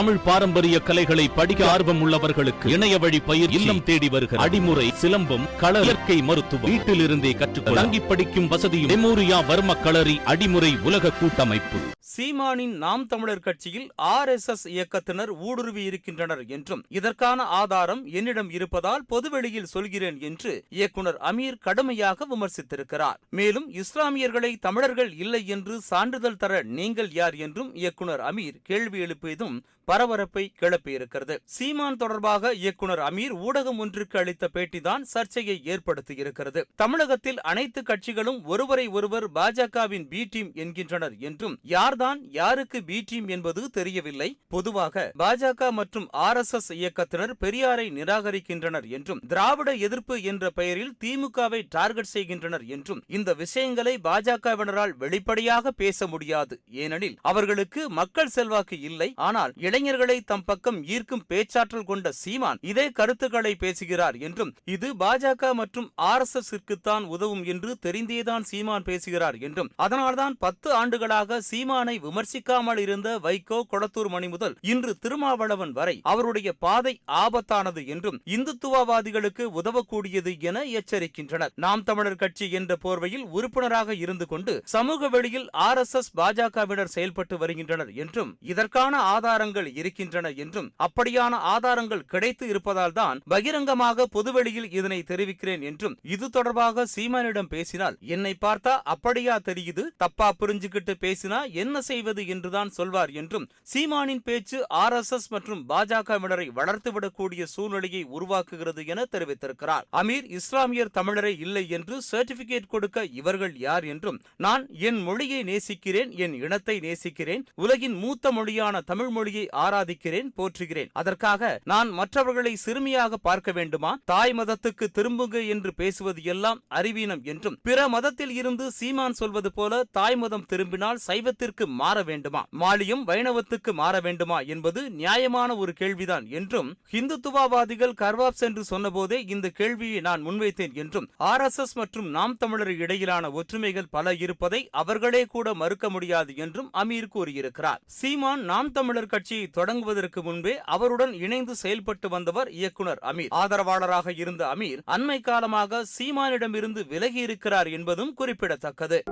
தமிழ் பாரம்பரிய கலைகளை படிக்க ஆர்வம் உள்ளவர்களுக்கு இணைய வழி பயிர் இல்லம் தேடி வருகிற அடிமுறை சிலம்பம் கள இயற்கை மருத்துவம். வீட்டிலிருந்தே கற்றுக்கொள்ள தங்கி படிக்கும் வசதியும் மெமோரியா வர்ம களரி அடிமுறை உலக கூட்டமைப்பு. சீமானின் நாம் தமிழர் கட்சியில் ஆர் எஸ் எஸ் இயக்கத்தினர் ஊடுருவி இருக்கின்றனர் என்றும் இதற்கான ஆதாரம் என்னிடம் இருப்பதால் பொதுவெளியில் சொல்கிறேன் என்று இயக்குனர் அமீர் கடுமையாக விமர்சித்திருக்கிறார். மேலும் இஸ்லாமியர்களை தமிழர்கள் இல்லை என்று சான்றிதழ் தர நீங்கள் யார் என்றும் இயக்குனர் அமீர் கேள்வி எழுப்பியதும் பரபரப்பை கிளப்பியிருக்கிறது சீமான் தொடர்பாக இயக்குனர் அமீர் ஊடகம் ஒன்றுக்கு அளித்த பேட்டிதான் சர்ச்சையை ஏற்படுத்தியிருக்கிறது தமிழகத்தில் அனைத்து கட்சிகளும் ஒருவரை ஒருவர் பாஜகவின் பி டீம் என்கின்றனர் என்றும் யார்தான் யாருக்கு பி டீம் என்பது தெரியவில்லை. பொதுவாக பாஜக மற்றும் ஆர் எஸ் எஸ் இயக்கத்தினர் பெரியாரை நிராகரிக்கின்றனர் என்றும் திராவிட எதிர்ப்பு என்ற பெயரில் திமுகவை டார்கெட் செய்கின்றனர் என்றும் இந்த விஷயங்களை பாஜகவினரால் வெளிப்படையாக பேச முடியாது. ஏனெனில் அவர்களுக்கு மக்கள் செல்வாக்கு இல்லை. ஆனால் இளைஞர்களை தம் பக்கம் ஈர்க்கும் பேச்சாற்றல் கொண்ட சீமான் இதே கருத்துக்களை பேசுகிறார் என்றும் இது பாஜக மற்றும் ஆர் எஸ் எஸ் தான் உதவும் என்று தெரிந்தேதான் சீமான் பேசுகிறார் என்றும் அதனால்தான் பத்து ஆண்டுகளாக சீமானை விமர்சிக்காமல் இருந்த வைகோ கொளத்தூர் மணி முதல் இன்று திருமாவளவன் வரை அவருடைய பாதை ஆபத்தானது என்றும் இந்துத்துவவாதிகளுக்கு உதவக்கூடியது என எச்சரிக்கின்றனர். நாம் தமிழர் கட்சி என்ற போர்வையில் உறுப்பினராக இருந்து கொண்டு சமூக வெளியில் ஆர் எஸ் எஸ் பாஜகவினர் செயல்பட்டு வருகின்றனர் என்றும் இதற்கான ஆதாரங்கள் இருக்கின்றன என்றும் அப்படியான ஆதாரங்கள் கிடைத்து இருப்பதால் தான் பகிரங்கமாக பொதுவெளியில் இதனை தெரிவிக்கிறேன் என்றும் இது தொடர்பாக சீமானிடம் பேசினால் என்னை பார்த்தா அப்படியா தெரியுது? தப்பா புரிஞ்சுக்கிட்டு பேசினா என்ன செய்வது? என்றுதான் சொல்வார் என்றும் சீமானின் பேச்சு ஆர் எஸ் எஸ் மற்றும் பாஜகவினரை வளர்த்துவிடக்கூடிய சூழ்நிலையை உருவாக்குகிறது என தெரிவித்திருக்கிறார். அமீர் இஸ்லாமியர் தமிழரை இல்லை என்று சர்டிபிகேட் கொடுக்க இவர்கள் யார் என்றும் நான் என் மொழியை நேசிக்கிறேன் என் இனத்தை நேசிக்கிறேன். உலகின் மூத்த மொழியான தமிழ் மொழியை ஆராதிக்கிறேன் போற்றுகிறேன். அதற்காக நான் மற்றவர்களை சிறுமியாக பார்க்க வேண்டுமா? தாய் மதத்துக்கு திரும்புங்க என்று பேசுவது எல்லாம் அறிவீனம் என்றும் பிற மதத்தில் இருந்து சீமான் சொல்வது போல தாய் மதம் திரும்பினால் சைவத்திற்கு மாற வேண்டுமா? மாலியும் வைணவத்துக்கு மாற வேண்டுமா என்பது நியாயமான ஒரு கேள்விதான் என்றும் ஹிந்துத்துவவாதிகள் கர்வாப்ஸ் என்று சொன்னபோதே இந்த கேள்வியை நான் முன்வைத்தேன் என்றும் ஆர் எஸ் எஸ் மற்றும் நாம் தமிழர் இடையிலான ஒற்றுமைகள் பல இருப்பதை அவர்களே கூட மறுக்க முடியாது என்றும் அமீர் கூறியிருக்கிறார். சீமான் நாம் தமிழர் கட்சியை தொடங்குவதற்கு முன்பே அவருடன் இணைந்து செயல்பட்டு வந்தவர் இயக்குனர் அமீர். ஆதரவாளராக இருந்த அமீர் அண்மை காலமாக சீமானிடமிருந்து விலகி இருக்கிறார் என்பதும் குறிப்பிடத்தக்கது.